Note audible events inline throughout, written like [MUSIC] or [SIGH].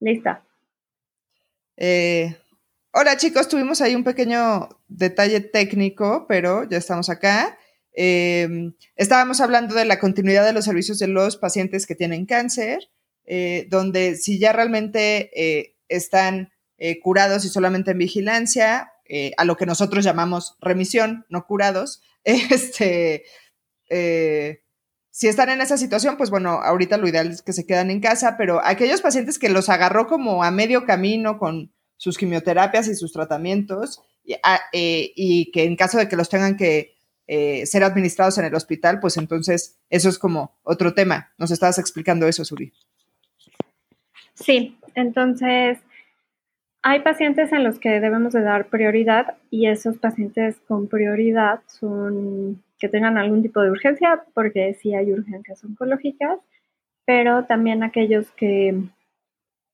Lista. Eh, hola chicos, tuvimos ahí un pequeño detalle técnico, pero ya estamos acá. Em, estábamos hablando de la continuidad de los servicios de los pacientes que tienen cáncer, eh, donde si ya realmente eh, están curados y solamente en vigilancia, a lo que nosotros llamamos remisión, no curados, [LAUGHS] este, si están en esa situación, pues bueno, ahorita lo ideal es que se quedan en casa, pero aquellos pacientes que los agarró como a medio camino con sus quimioterapias y sus tratamientos, y, ah, eh, que en caso de que los tengan que eh, ser administrados en el hospital, pues entonces eso es como otro tema. Nos estabas explicando eso, Suri. Sí, entonces hay pacientes en los que debemos de dar prioridad y esos pacientes con prioridad son que tengan algún tipo de urgencia, porque sí hay urgencias oncológicas, pero también aquellos que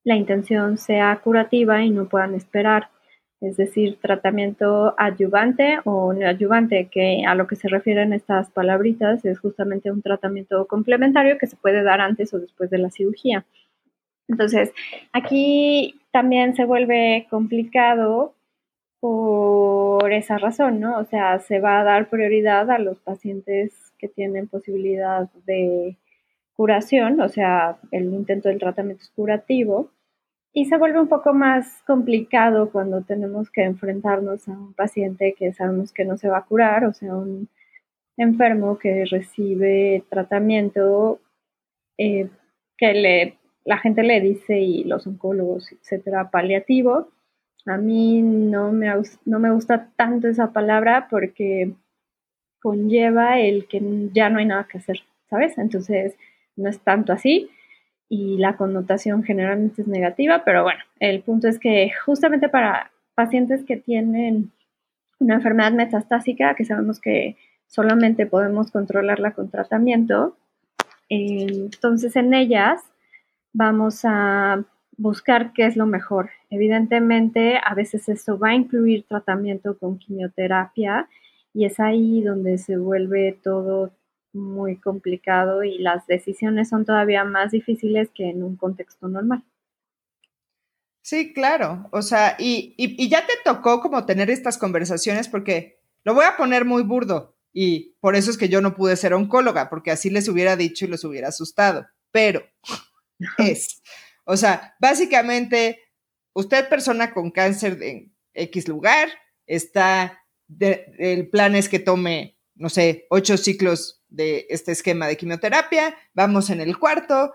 la intención sea curativa y no puedan esperar, es decir, tratamiento adyuvante o neoadyuvante, que a lo que se refieren estas palabritas es justamente un tratamiento complementario que se puede dar antes o después de la cirugía. Entonces, aquí también se vuelve complicado por esa razón, ¿no? O sea, se va a dar prioridad a los pacientes que tienen posibilidad de curación, o sea, el intento del tratamiento es curativo, y se vuelve un poco más complicado cuando tenemos que enfrentarnos a un paciente que sabemos que no se va a curar, o sea, un enfermo que recibe tratamiento eh, que le, la gente le dice, y los oncólogos, etcétera, paliativo, a mí no me, no me gusta tanto esa palabra porque conlleva el que ya no hay nada que hacer, ¿sabes? Entonces, no es tanto así y la connotación generalmente es negativa, pero bueno, el punto es que justamente para pacientes que tienen una enfermedad metastásica, que sabemos que solamente podemos controlarla con tratamiento, entonces en ellas vamos a buscar qué es lo mejor. Evidentemente, a veces esto va a incluir tratamiento con quimioterapia y es ahí donde se vuelve todo muy complicado y las decisiones son todavía más difíciles que en un contexto normal. Sí, claro. O sea, y, y, ya te tocó como tener estas conversaciones porque lo voy a poner muy burdo y por eso es que yo no pude ser oncóloga, porque así les hubiera dicho y los hubiera asustado. Pero [LAUGHS] es, o sea, básicamente, usted persona con cáncer en X lugar, está, el plan es que tome, no sé, ocho ciclos de este esquema de quimioterapia, vamos en el cuarto,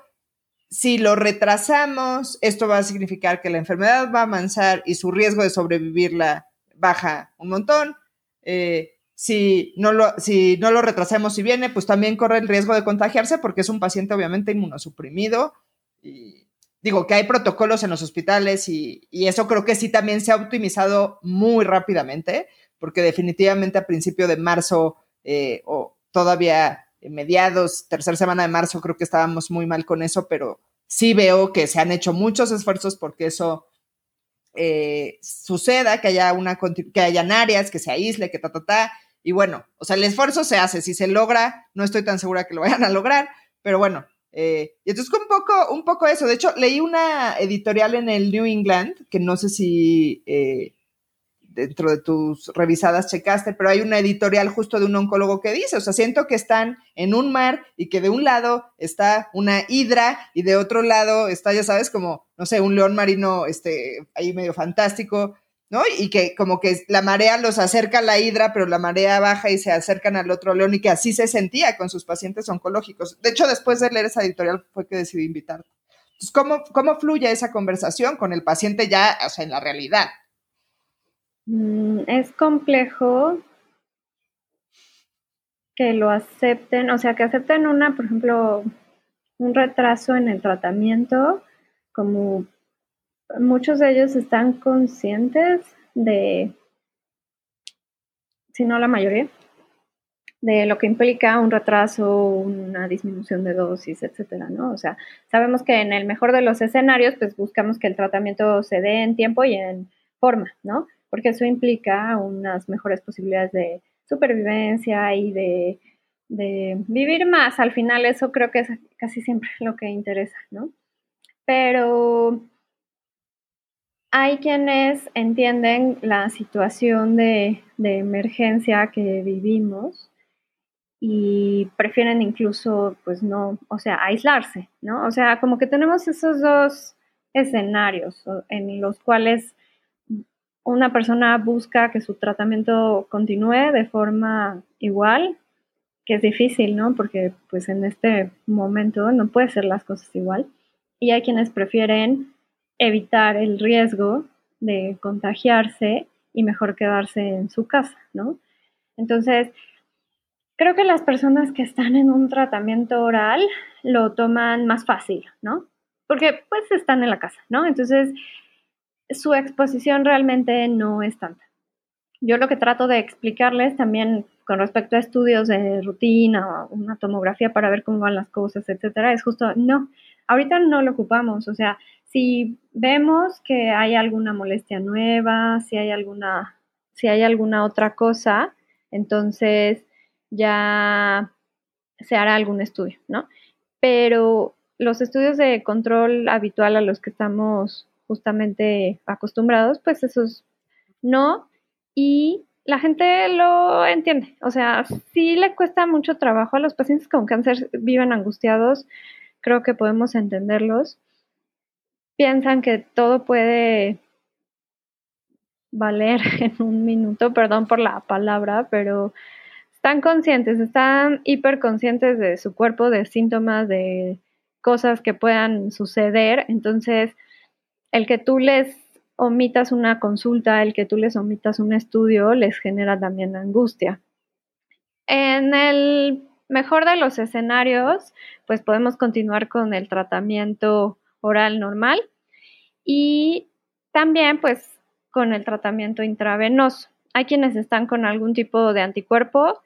si lo retrasamos, esto va a significar que la enfermedad va a avanzar y su riesgo de sobrevivirla baja un montón. Eh, si, no lo, si no lo retrasamos y viene, pues también corre el riesgo de contagiarse porque es un paciente obviamente inmunosuprimido digo que hay protocolos en los hospitales y, eso creo que sí también se ha optimizado muy rápidamente, porque definitivamente a principio de marzo eh, o todavía mediados, tercera semana de marzo, creo que estábamos muy mal con eso, pero sí veo que se han hecho muchos esfuerzos porque eso eh, suceda, que haya una que hayan áreas, que se aísle, que ta, ta, ta. Y bueno, o sea, el esfuerzo se hace. Si se logra, no estoy tan segura que lo vayan a lograr, pero bueno, eh, y entonces un poco, un poco eso. De hecho, leí una editorial en el New England, que no sé si eh, dentro de tus revisadas checaste, pero hay una editorial justo de un oncólogo que dice, o sea, siento que están en un mar y que de un lado está una hidra y de otro lado está, ya sabes, como, no sé, un león marino, este, ahí medio fantástico, ¿no? Y que como que la marea los acerca a la hidra, pero la marea baja y se acercan al otro león y que así se sentía con sus pacientes oncológicos. De hecho, después de leer esa editorial fue que decidí invitarte. Entonces, ¿cómo, cómo fluye esa conversación con el paciente ya, o sea, en la realidad? Mm, es complejo que lo acepten, o sea, que acepten una, por ejemplo, un retraso en el tratamiento como muchos de ellos están conscientes de, si no la mayoría, de lo que implica un retraso, una disminución de dosis, etcétera, ¿no? O sea, sabemos que en el mejor de los escenarios, pues buscamos que el tratamiento se dé en tiempo y en forma, ¿no? Porque eso implica unas mejores posibilidades de supervivencia y de, de vivir más. Al final, eso creo que es casi siempre lo que interesa, ¿no? Pero hay quienes entienden la situación de, de emergencia que vivimos y prefieren incluso, pues no, o sea, aislarse, ¿no? O sea, como que tenemos esos dos escenarios en los cuales una persona busca que su tratamiento continúe de forma igual, que es difícil, ¿no? Porque pues en este momento no puede ser las cosas igual. Y hay quienes prefieren evitar el riesgo de contagiarse y mejor quedarse en su casa, ¿no? Entonces, creo que las personas que están en un tratamiento oral lo toman más fácil, ¿no? Porque pues están en la casa, ¿no? Entonces, su exposición realmente no es tanta. Yo lo que trato de explicarles también con respecto a estudios de rutina una tomografía para ver cómo van las cosas, etcétera, es justo, no, ahorita no lo ocupamos. O sea, si vemos que hay alguna molestia nueva, si hay alguna, si hay alguna otra cosa, entonces ya se hará algún estudio, ¿no? Pero los estudios de control habitual a los que estamos justamente acostumbrados, pues esos no. Y la gente lo entiende. O sea, sí le cuesta mucho trabajo a los pacientes con cáncer viven angustiados. Creo que podemos entenderlos. Piensan que todo puede valer [LAUGHS] en un minuto, perdón por la palabra, pero están conscientes, están hiperconscientes de su cuerpo, de síntomas, de cosas que puedan suceder. Entonces, el que tú les omitas una consulta, el que tú les omitas un estudio, les genera también angustia. En el mejor de los escenarios, pues podemos continuar con el tratamiento oral normal y también pues con el tratamiento intravenoso. Hay quienes están con algún tipo de anticuerpo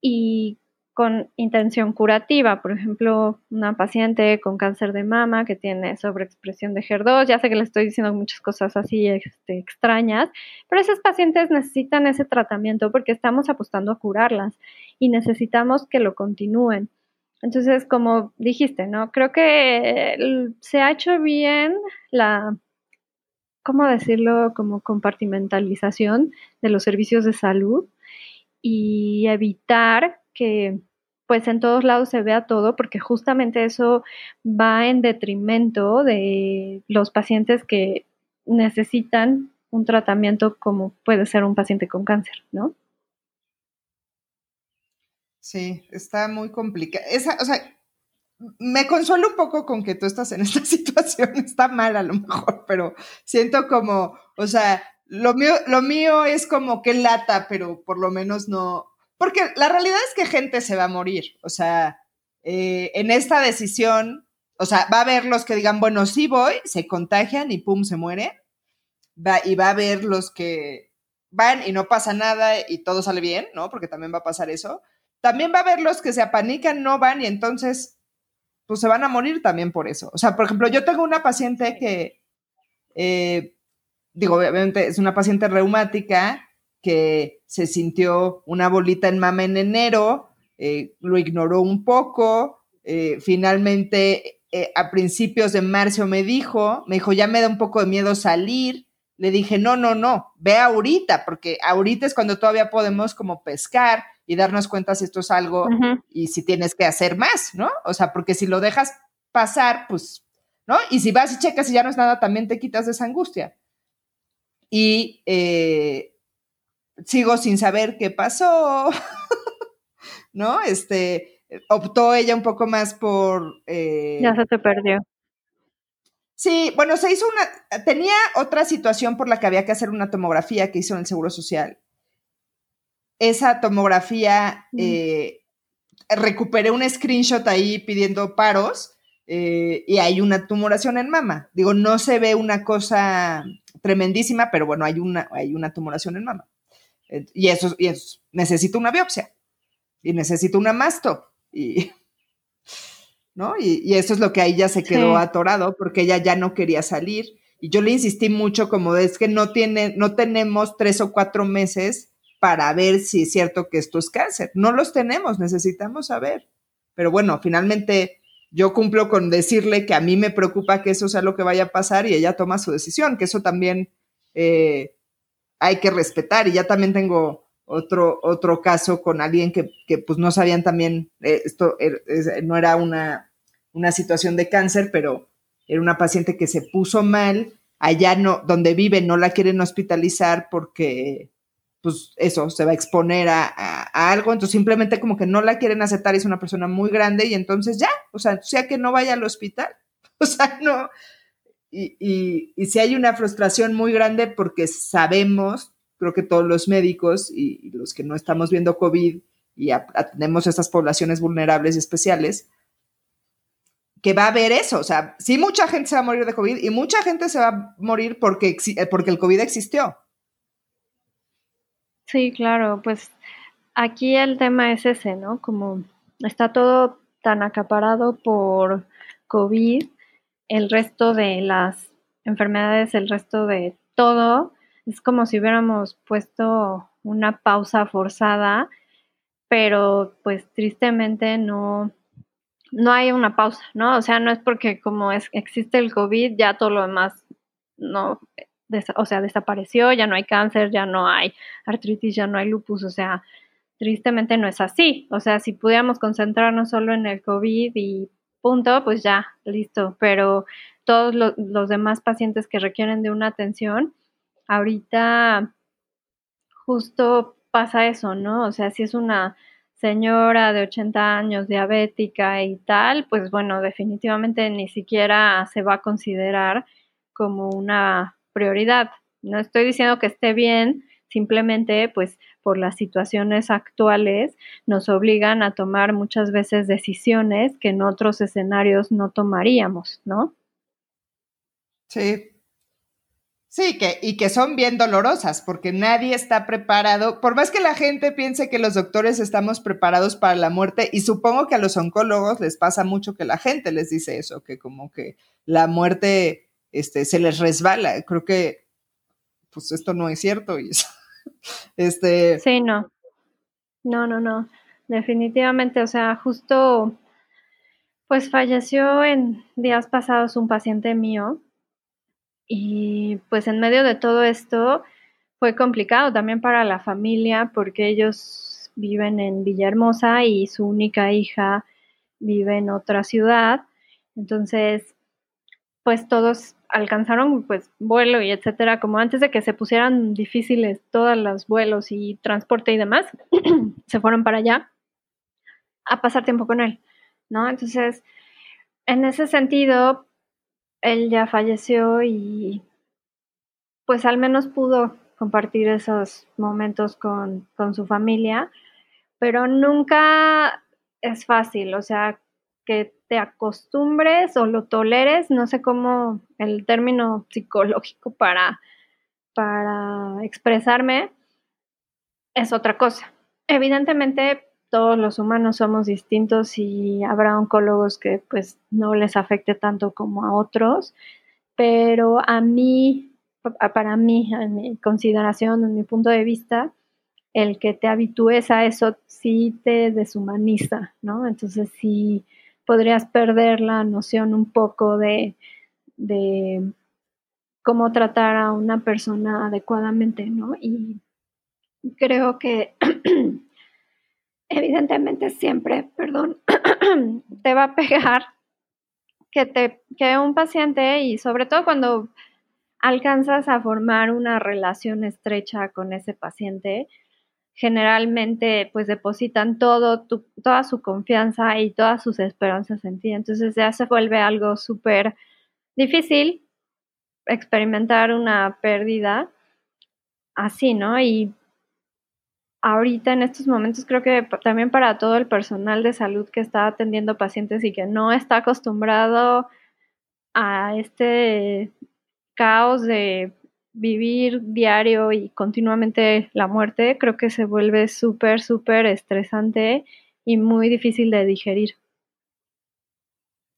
y con intención curativa, por ejemplo, una paciente con cáncer de mama que tiene sobreexpresión de HER2, ya sé que le estoy diciendo muchas cosas así este, extrañas, pero esas pacientes necesitan ese tratamiento porque estamos apostando a curarlas y necesitamos que lo continúen. Entonces, como dijiste, ¿no? Creo que se ha hecho bien la, ¿cómo decirlo? Como compartimentalización de los servicios de salud y evitar que pues en todos lados se vea todo, porque justamente eso va en detrimento de los pacientes que necesitan un tratamiento como puede ser un paciente con cáncer, ¿no? Sí, está muy complicado. o sea, me consuelo un poco con que tú estás en [LAUGHS] esta situación. Está mal a lo mejor, pero siento como, o sea, lo mío, lo mío es como que lata, pero por lo menos no, porque la realidad es que gente se va a morir. O sea, eh, en esta decisión, o sea, va a haber los que digan, bueno, sí voy, se contagian y pum, se muere. Va, y va a haber los que van y no pasa nada y todo sale bien, ¿no? Porque también va a pasar eso. También va a haber los que se apanican, no van y entonces, pues se van a morir también por eso. O sea, por ejemplo, yo tengo una paciente que, eh, digo, obviamente es una paciente reumática que se sintió una bolita en mama en enero, eh, lo ignoró un poco, eh, finalmente a principios de marzo me dijo, me dijo, ya me da un poco de miedo salir, le dije, no, no, no, ve ahorita, porque ahorita es cuando todavía podemos como pescar y darnos cuenta si esto es algo y si tienes que hacer más, ¿no? O sea, porque si lo dejas pasar, pues, ¿no? Y si vas y checas y ya no es nada, también te quitas de esa angustia. Y sigo sin saber qué pasó, [LAUGHS] ¿no? Este, optó ella un poco más por... Eh, ya se te perdió. Sí, bueno, se hizo una, tenía otra situación por la que había que hacer una tomografía que hizo en el Seguro Social. Esa tomografía, mm. eh, recuperé un screenshot ahí pidiendo paros eh, y hay una tumoración en mama. Digo, no se ve una cosa tremendísima, pero bueno, hay una, hay una tumoración en mama. Y eso, y eso necesito una biopsia y necesito una masto. Y, ¿no? Y, eso es lo que ahí ya se quedó atorado porque ella ya no quería salir. Y yo le insistí mucho como es que no, tiene, no tenemos tres o cuatro meses para ver si es cierto que esto es cáncer. No los tenemos, necesitamos saber. Pero bueno, finalmente yo cumplo con decirle que a mí me preocupa que eso sea lo que vaya a pasar y ella toma su decisión, que eso también eh, hay que respetar. Y ya también tengo otro, otro caso con alguien que, pues no sabían también, eh, esto er, no era una, una situación de cáncer, pero era una paciente que se puso mal, allá no, donde vive no la quieren hospitalizar porque pues eso, se va a exponer a, algo, entonces simplemente como que no la quieren aceptar, es una persona muy grande y entonces ya, o sea, sea que no vaya al hospital, [LAUGHS] o sea, no, y, y, y si hay una frustración muy grande porque sabemos, creo que todos los médicos y, los que no estamos viendo COVID y atendemos a estas poblaciones vulnerables y especiales, que va a haber eso, o sea, sí mucha gente se va a morir de COVID y mucha gente se va a morir porque, porque el COVID existió. Sí, claro, pues aquí el tema es ese, ¿no? Como está todo tan acaparado por COVID, el resto de las enfermedades, el resto de todo, es como si hubiéramos puesto una pausa forzada, pero pues tristemente no, no hay una pausa, ¿no? O sea, no es porque como es, existe el COVID, ya todo lo demás no o sea, desapareció, ya no hay cáncer, ya no hay artritis, ya no hay lupus, o sea, tristemente no es así. O sea, si pudiéramos concentrarnos solo en el COVID y punto, pues ya, listo. Pero todos los demás pacientes que requieren de una atención, ahorita justo pasa eso, ¿no? O sea, si es una señora de 80 años diabética y tal, pues bueno, definitivamente ni siquiera se va a considerar como una prioridad. No estoy diciendo que esté bien, simplemente pues por las situaciones actuales nos obligan a tomar muchas veces decisiones que en otros escenarios no tomaríamos, ¿no? Sí. Sí, que, y que son bien dolorosas, porque nadie está preparado, por más que la gente piense que los doctores estamos preparados para la muerte, y supongo que a los oncólogos les pasa mucho que la gente les dice eso, que como que la muerte este, se les resbala. Creo que, pues esto no es cierto. Y [LAUGHS] este... Sí, no. No, no, no. Definitivamente, o sea, justo, pues falleció en días pasados un paciente mío y pues en medio de todo esto fue complicado también para la familia porque ellos viven en Villahermosa y su única hija vive en otra ciudad. Entonces, pues todos alcanzaron pues vuelo y etcétera, como antes de que se pusieran difíciles todos los vuelos y transporte y demás, [CLEARS THROAT] se fueron para allá a pasar tiempo con él, ¿no? Entonces, en ese sentido, él ya falleció y pues al menos pudo compartir esos momentos con, con su familia, pero nunca es fácil, o sea, que te acostumbres o lo toleres, no sé cómo el término psicológico para, para expresarme, es otra cosa. Evidentemente, todos los humanos somos distintos y habrá oncólogos que pues no les afecte tanto como a otros, pero a mí, para mí, en mi consideración, en mi punto de vista, el que te habitúes a eso sí te deshumaniza, ¿no? Entonces sí podrías perder la noción un poco de, cómo tratar a una persona adecuadamente, ¿no? Y creo que [CLEARS THROAT] evidentemente siempre, perdón, [CLEARS THROAT] te va a pegar que, te, que un paciente y sobre todo cuando alcanzas a formar una relación estrecha con ese paciente, generalmente pues depositan todo, toda su confianza y todas sus esperanzas en ti. Entonces ya se vuelve algo súper difícil experimentar una pérdida así, ¿no? Y ahorita en estos momentos creo que también para todo el personal de salud que está atendiendo pacientes y que no está acostumbrado a este caos de vivir diario y continuamente la muerte, creo que se vuelve súper, súper estresante y muy difícil de digerir.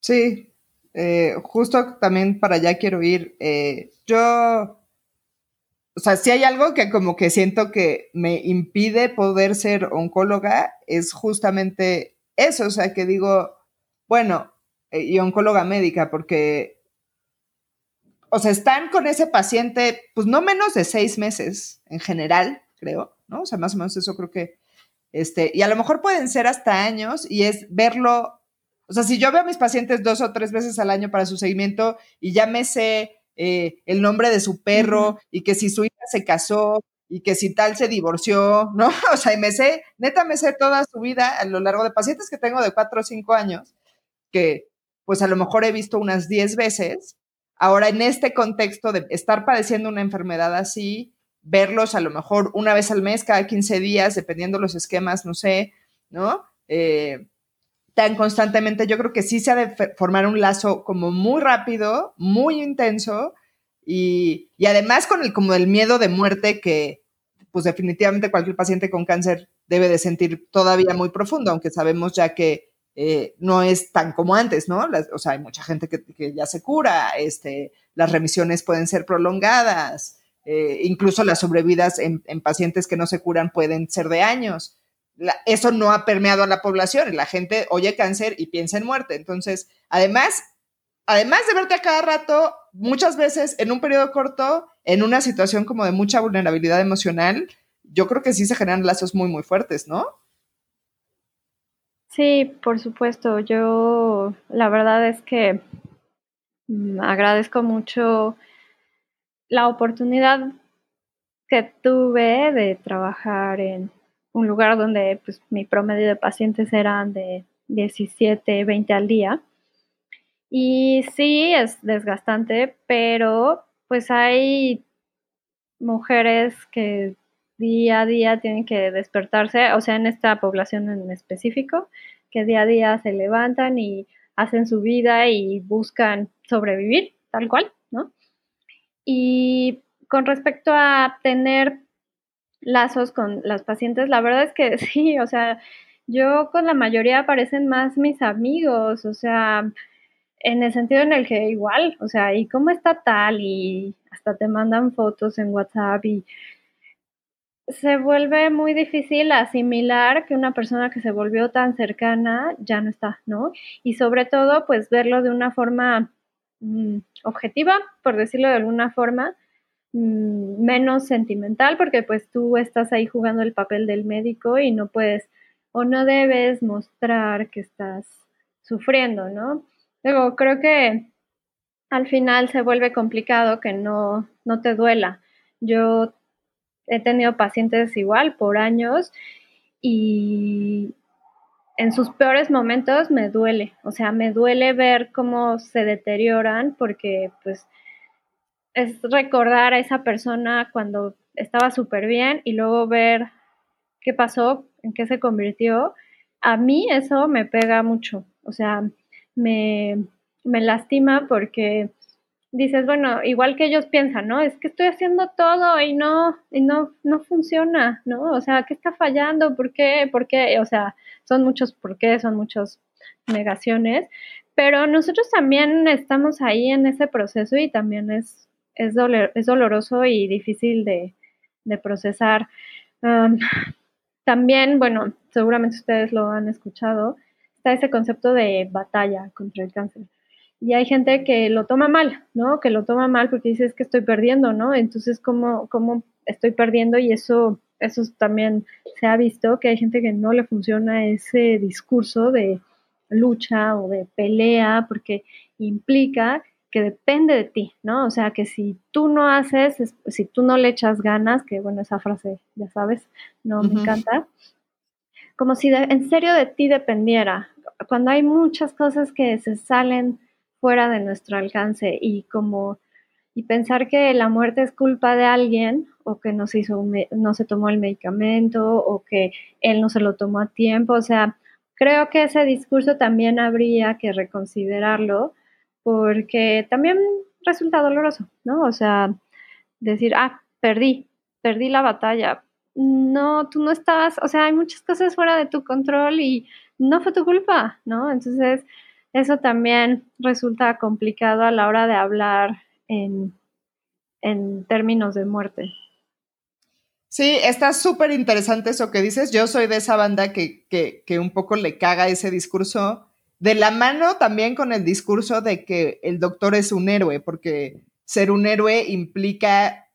Sí, eh, justo también para allá quiero ir. Eh, yo, o sea, si hay algo que como que siento que me impide poder ser oncóloga, es justamente eso, o sea, que digo, bueno, eh, y oncóloga médica, porque, o sea, están con ese paciente, pues no menos de seis meses en general, creo, ¿no? O sea, más o menos eso creo que, este, y a lo mejor pueden ser hasta años y es verlo, o sea, si yo veo a mis pacientes dos o tres veces al año para su seguimiento y ya me sé eh, el nombre de su perro y que si su hija se casó y que si tal se divorció, ¿no? [LAUGHS] O sea, y me sé, neta me sé toda su vida a lo largo de pacientes que tengo de cuatro o cinco años, que pues a lo mejor he visto unas diez veces. Ahora, en este contexto de estar padeciendo una enfermedad así, verlos a lo mejor una vez al mes, cada 15 días, dependiendo los esquemas, no sé, ¿no? Eh, tan constantemente, yo creo que sí se ha de formar un lazo como muy rápido, muy intenso y, y, además con el, como el miedo de muerte que pues definitivamente cualquier paciente con cáncer debe de sentir todavía muy profundo, aunque sabemos ya que eh, no es tan como antes, ¿no? o sea, hay mucha gente que, que, ya se cura, este, las remisiones pueden ser prolongadas, eh, incluso las sobrevidas en, en, pacientes que no se curan pueden ser de años. Eso no ha permeado a la población la gente oye cáncer y piensa en muerte. Entonces, además, además de verte a cada rato, muchas veces en un periodo corto, en una situación como de mucha vulnerabilidad emocional, yo creo que sí se generan lazos muy, muy fuertes, ¿no? Sí, por supuesto. Yo la verdad es que mm, agradezco mucho la oportunidad que tuve de trabajar en un lugar donde pues, mi promedio de pacientes eran de 17, 20 al día. Y sí, es desgastante, pero pues hay mujeres que día a día tienen que despertarse, o sea, en esta población en específico, que día a día se levantan y hacen su vida y buscan sobrevivir, tal cual, ¿no? Y con respecto a tener lazos con las pacientes, la verdad es que [LAUGHS] sí, o sea, yo con la mayoría parecen más mis amigos, o sea, en el sentido en el que igual, o sea, ¿y cómo está tal? Y hasta te mandan fotos en WhatsApp y se vuelve muy difícil asimilar que una persona que se volvió tan cercana ya no está, ¿no? Y sobre todo, pues verlo de una forma mmm, objetiva, por decirlo de alguna forma, mmm, menos sentimental, porque pues tú estás ahí jugando el papel del médico y no puedes o no debes mostrar que estás sufriendo, ¿no? Luego, creo que al final se vuelve complicado que no, no te duela. Yo he tenido pacientes igual por años y en sus peores momentos me duele, o sea, me duele ver cómo se deterioran porque pues es recordar a esa persona cuando estaba súper bien y luego ver qué pasó, en qué se convirtió. A mí eso me pega mucho, o sea, me, me lastima porque dices, bueno, igual que ellos piensan, ¿no? Es que estoy haciendo todo y no, y no, no funciona, ¿no? O sea, ¿qué está fallando? ¿Por qué? ¿Por qué? O sea, son muchos por qué, son muchas negaciones, pero nosotros también estamos ahí en ese proceso y también es, es, es doloroso y difícil de, de procesar. También, bueno, seguramente ustedes lo han escuchado, está ese concepto de batalla contra el cáncer. Y hay gente que lo toma mal, ¿no? Que lo toma mal porque dice es que estoy perdiendo, ¿no? Entonces, ¿cómo, cómo estoy perdiendo? Y eso, eso también se ha visto que hay gente que no le funciona ese discurso de lucha o de pelea porque implica que depende de ti, ¿no? O sea, que si tú no haces, si tú no le echas ganas, que bueno, esa frase, ya sabes, no me encanta, como si en serio de ti dependiera. Cuando hay muchas cosas que se salen fuera de nuestro alcance y como y pensar que la muerte es culpa de alguien o que no se hizo no se tomó el medicamento o que él no se lo tomó a tiempo, o sea, creo que ese discurso también habría que reconsiderarlo porque también resulta doloroso, ¿no? O sea, decir, ah, perdí, perdí la batalla, no, tú no estabas, o sea, hay muchas cosas fuera de tu control y no fue tu culpa, ¿no? Entonces, eso también resulta complicado a la hora de hablar en, en términos de muerte. Sí, está súper interesante eso que dices. Yo soy de esa banda que, que, que, un poco le caga ese discurso de la mano también con el discurso de que el doctor es un héroe, porque ser un héroe implica,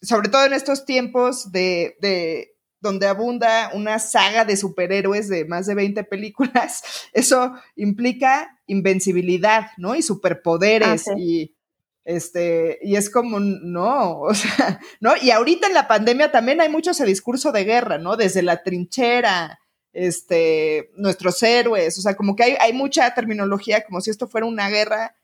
sobre todo en estos tiempos de, de donde abunda una saga de superhéroes de más de 20 películas, [LAUGHS] eso implica invencibilidad, ¿no? Y superpoderes ah, y este, y es como, no, o sea, [LAUGHS] ¿no? Y ahorita en la pandemia también hay mucho ese discurso de guerra, ¿no? Desde la trinchera, este, nuestros héroes, o sea, como que hay, hay mucha terminología como si esto fuera una guerra.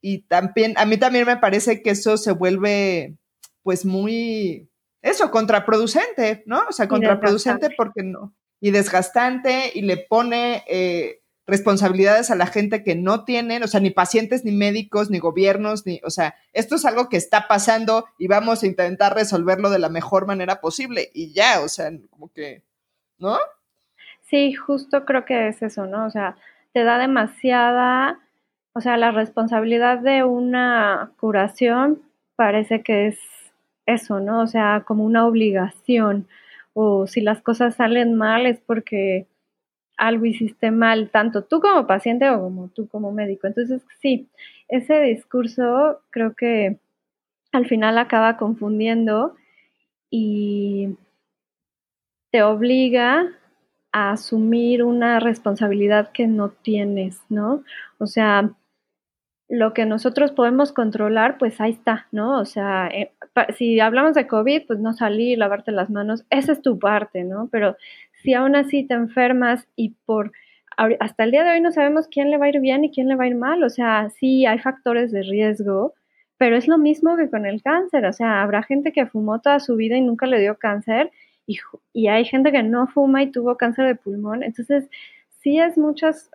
Y también, a mí también me parece que eso se vuelve, pues, muy, eso, contraproducente, ¿no? O sea, contraproducente porque no, y desgastante, y le pone eh, responsabilidades a la gente que no tienen, o sea, ni pacientes, ni médicos, ni gobiernos, ni, o sea, esto es algo que está pasando y vamos a intentar resolverlo de la mejor manera posible y ya, o sea, como que, ¿no? Sí, justo creo que es eso, ¿no? O sea, te da demasiada, o sea, la responsabilidad de una curación parece que es eso, ¿no? O sea, como una obligación, o si las cosas salen mal es porque algo hiciste mal, tanto tú como paciente o como tú como médico. Entonces, sí, ese discurso creo que al final acaba confundiendo y te obliga asumir una responsabilidad que no tienes, ¿no? O sea, lo que nosotros podemos controlar, pues ahí está, ¿no? O sea, eh, si hablamos de COVID, pues no salir, lavarte las manos, esa es tu parte, ¿no? Pero si aún así te enfermas y por hasta el día de hoy no sabemos quién le va a ir bien y quién le va a ir mal, o sea, sí hay factores de riesgo, pero es lo mismo que con el cáncer, o sea, habrá gente que fumó toda su vida y nunca le dio cáncer y, y hay gente que no fuma y tuvo cáncer de pulmón, entonces sí es muchas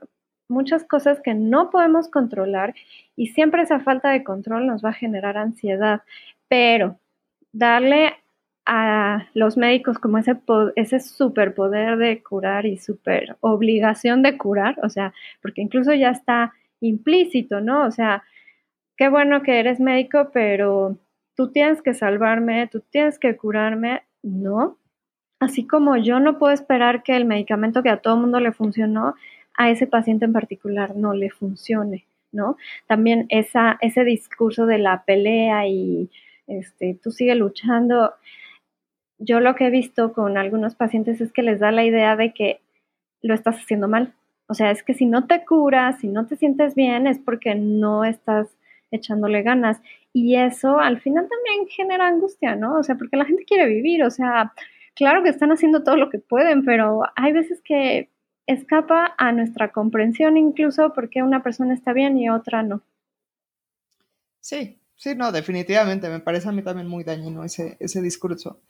muchas cosas que no podemos controlar y siempre esa falta de control nos va a generar ansiedad, pero darle a los médicos como ese, ese superpoder de curar y super obligación de curar, o sea, porque incluso ya está implícito, ¿no? O sea, qué bueno que eres médico, pero tú tienes que salvarme, tú tienes que curarme, no. Así como yo no puedo esperar que el medicamento que a todo mundo le funcionó, a ese paciente en particular no le funcione, ¿no? También esa, ese discurso de la pelea y este, tú sigue luchando, yo lo que he visto con algunos pacientes es que les da la idea de que lo estás haciendo mal. O sea, es que si no te curas, si no te sientes bien, es porque no estás echándole ganas. Y eso al final también genera angustia, ¿no? O sea, porque la gente quiere vivir, o sea, claro que están haciendo todo lo que pueden, pero hay veces que escapa a nuestra comprensión incluso porque una persona está bien y otra no. Sí, sí, no, definitivamente, me parece a mí también muy dañino ese, ese discurso.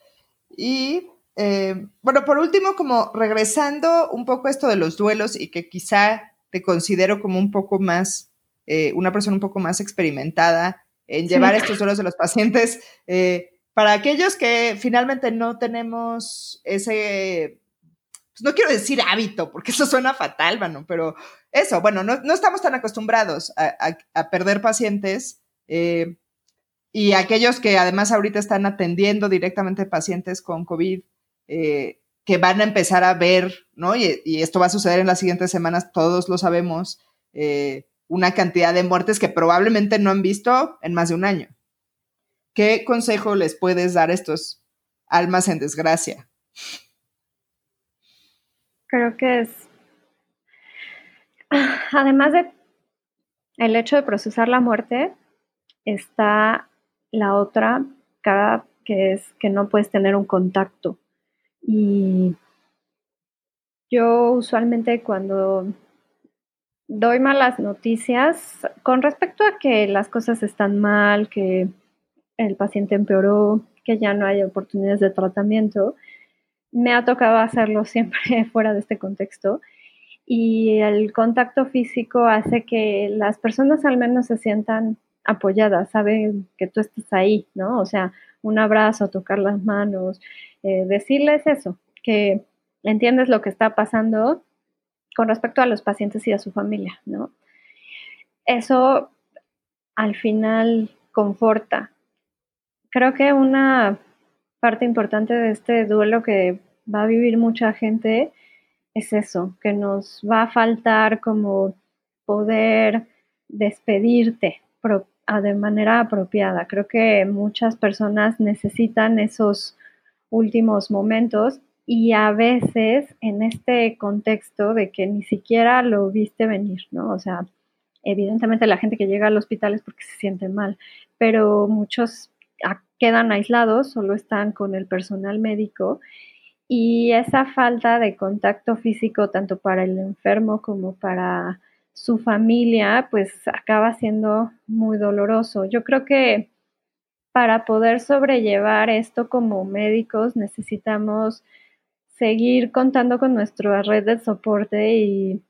Y eh, bueno, por último, como regresando un poco a esto de los duelos y que quizá te considero como un poco más, eh, una persona un poco más experimentada en llevar estos duelos de los pacientes, eh, para aquellos que finalmente no tenemos ese, pues no quiero decir hábito, porque eso suena fatal, mano, pero eso, bueno, no, no estamos tan acostumbrados a, perder pacientes. Eh, y aquellos que además ahorita están atendiendo directamente pacientes con COVID, eh, que van a empezar a ver, ¿no? Y, esto va a suceder en las siguientes semanas, todos lo sabemos, eh, una cantidad de muertes que probablemente no han visto en más de un año. ¿Qué consejo les puedes dar a estos almas en desgracia? Creo que es, además de el hecho de procesar la muerte, está la otra cara que es que no puedes tener un contacto. Y yo usualmente cuando doy malas noticias con respecto a que las cosas están mal, que el paciente empeoró, que ya no hay oportunidades de tratamiento, me ha tocado hacerlo [LAUGHS] siempre fuera de este contexto. Y el contacto físico hace que las personas al menos se sientan apoyada, sabe que tú estás ahí, ¿no? O sea, un abrazo, tocar las manos, eh, decirles eso, que entiendes lo que está pasando con respecto a los pacientes y a su familia, ¿no? Eso al final conforta. Creo que una parte importante de este duelo que va a vivir mucha gente es eso, que nos va a faltar como poder despedirte de manera apropiada. Creo que muchas personas necesitan esos últimos momentos y a veces en este contexto de que ni siquiera lo viste venir, ¿no? O sea, evidentemente la gente que llega al hospital es porque se siente mal, pero muchos quedan aislados, solo están con el personal médico y esa falta de contacto físico tanto para el enfermo como para su familia, pues acaba siendo muy doloroso. Yo creo que para poder sobrellevar esto como médicos necesitamos seguir contando con nuestra red de soporte y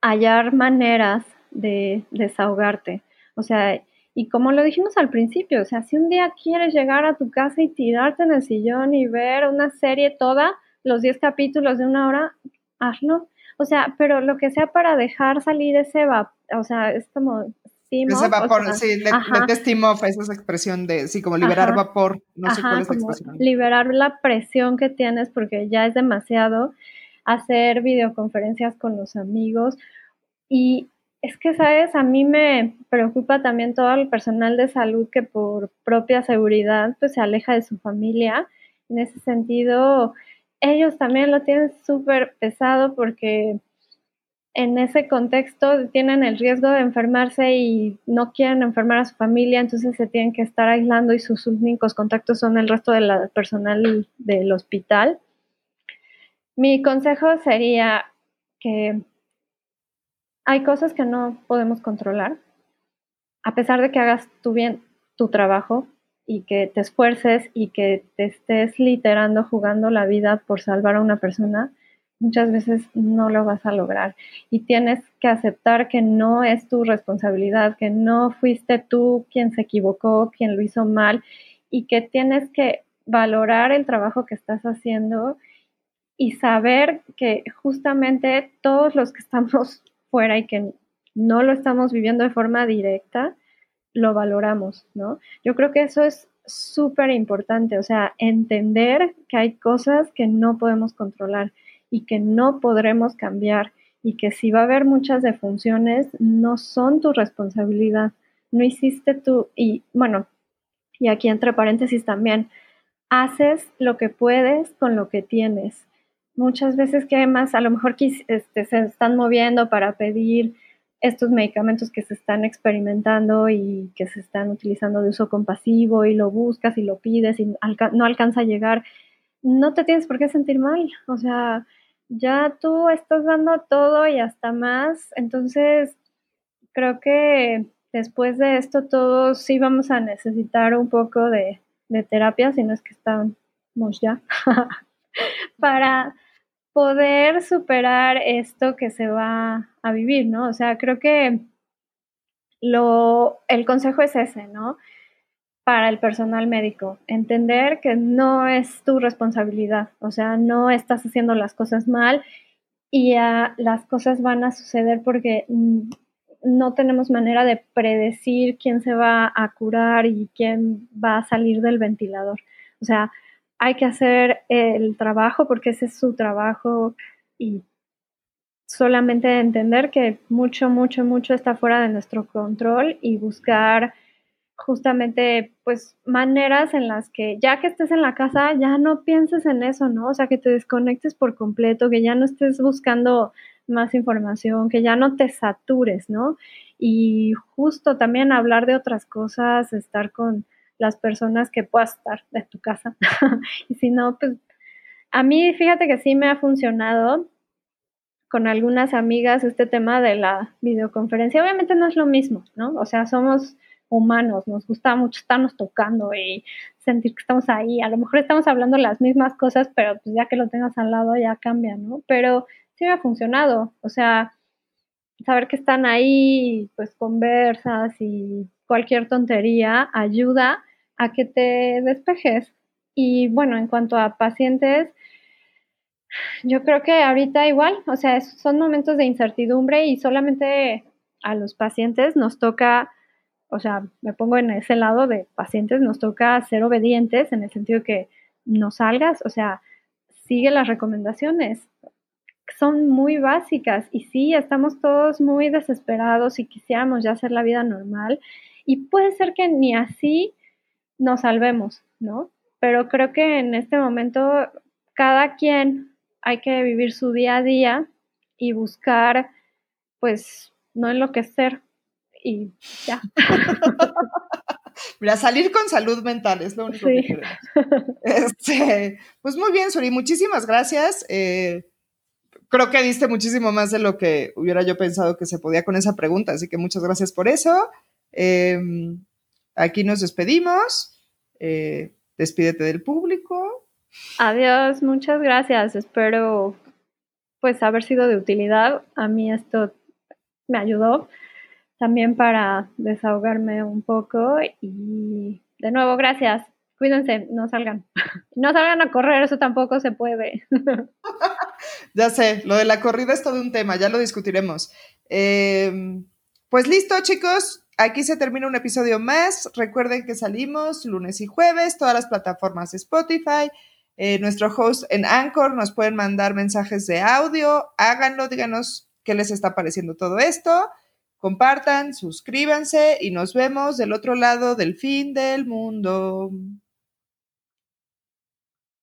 hallar maneras de desahogarte. O sea, y como lo dijimos al principio, o sea, si un día quieres llegar a tu casa y tirarte en el sillón y ver una serie toda, los 10 capítulos de una hora, hazlo. O sea, pero lo que sea para dejar salir ese vapor, o sea, es como ese vapor, sí, le, steam off, esa es la expresión de, sí, como liberar vapor, no sé cuál es la expresión. Liberar la presión que tienes porque ya es demasiado hacer videoconferencias con los amigos y es que, ¿sabes? A mí me preocupa también todo el personal de salud que por propia seguridad pues se aleja de su familia. En ese sentido, ellos también lo tienen súper pesado porque en ese contexto tienen el riesgo de enfermarse y no quieren enfermar a su familia, entonces se tienen que estar aislando y sus únicos contactos son el resto del personal del hospital. Mi consejo sería que hay cosas que no podemos controlar, a pesar de que hagas tú bien tu trabajo y que te esfuerces y que te estés literando, jugando la vida por salvar a una persona, muchas veces no lo vas a lograr. Y tienes que aceptar que no es tu responsabilidad, que no fuiste tú quien se equivocó, quien lo hizo mal y que tienes que valorar el trabajo que estás haciendo y saber que justamente todos los que estamos fuera y que no lo estamos viviendo de forma directa, lo valoramos, ¿no? Yo creo que eso es súper importante, o sea, entender que hay cosas que no podemos controlar y que no podremos cambiar y que si va a haber muchas defunciones, no son tu responsabilidad, no hiciste tú, y bueno, y aquí entre paréntesis también, haces lo que puedes con lo que tienes muchas veces que además a lo mejor este, se están moviendo para pedir estos medicamentos que se están experimentando y que se están utilizando de uso compasivo y lo buscas y lo pides y no alcanza a llegar, no te tienes por qué sentir mal. O sea, ya tú estás dando todo y hasta más. Entonces, creo que después de esto todos sí vamos a necesitar un poco de, de terapia, si no es que estamos ya, [LAUGHS] para poder superar esto que se va a vivir, ¿no? O sea, creo que lo, el consejo es ese, ¿no? Para el personal médico, entender que no es tu responsabilidad, o sea, no estás haciendo las cosas mal y las cosas van a suceder porque no tenemos manera de predecir quién se va a curar y quién va a salir del ventilador. O sea, hay que hacer el trabajo porque ese es su trabajo y solamente entender que mucho, mucho, mucho está fuera de nuestro control y buscar justamente pues maneras en las que ya que estés en la casa ya no pienses en eso, ¿no? O sea, que te desconectes por completo, que ya no estés buscando más información, que ya no te satures, ¿no? Y justo también hablar de otras cosas, estar con las personas que puedas estar de tu casa. [LAUGHS] y si no, pues a mí fíjate que sí me ha funcionado con algunas amigas este tema de la videoconferencia. Obviamente no es lo mismo, ¿no? O sea, somos humanos, nos gusta mucho estarnos tocando y sentir que estamos ahí. A lo mejor estamos hablando las mismas cosas, pero pues ya que lo tengas al lado ya cambia, ¿no? Pero sí me ha funcionado. O sea, saber que están ahí, pues conversas y cualquier tontería ayuda a que te despejes. Y bueno, en cuanto a pacientes, yo creo que ahorita igual, o sea, son momentos de incertidumbre y solamente a los pacientes nos toca, o sea, me pongo en ese lado de pacientes, nos toca ser obedientes en el sentido que no salgas, o sea, sigue las recomendaciones. son muy básicas y sí, estamos todos muy desesperados y quisiéramos ya hacer la vida normal y puede ser que ni así nos salvemos, ¿no? Pero creo que en este momento cada quien hay que vivir su día a día y buscar, pues, no enloquecer y ya. [LAUGHS] Mira, salir con salud mental es lo único que queremos. Este, pues muy bien, Suri, muchísimas gracias. Eh, creo que diste muchísimo más de lo que hubiera yo pensado que se podía con esa pregunta, así que muchas gracias por eso. Em, aquí nos despedimos. Eh, despídete del público. Adiós, muchas gracias. Espero pues haber sido de utilidad. A mí esto me ayudó también para desahogarme un poco y de nuevo gracias. Cuídense, no salgan. [LAUGHS] No salgan a correr, eso tampoco se puede. [LAUGHS] ya sé, lo de la corrida es todo un tema, ya lo discutiremos. Em, pues listo, chicos, aquí se termina un episodio más. Recuerden que salimos lunes y jueves, todas las plataformas Spotify. Eh, nuestro host en Anchor nos pueden mandar mensajes de audio. Háganlo, díganos qué les está pareciendo todo esto. Compartan, suscríbanse y nos vemos del otro lado del fin del mundo.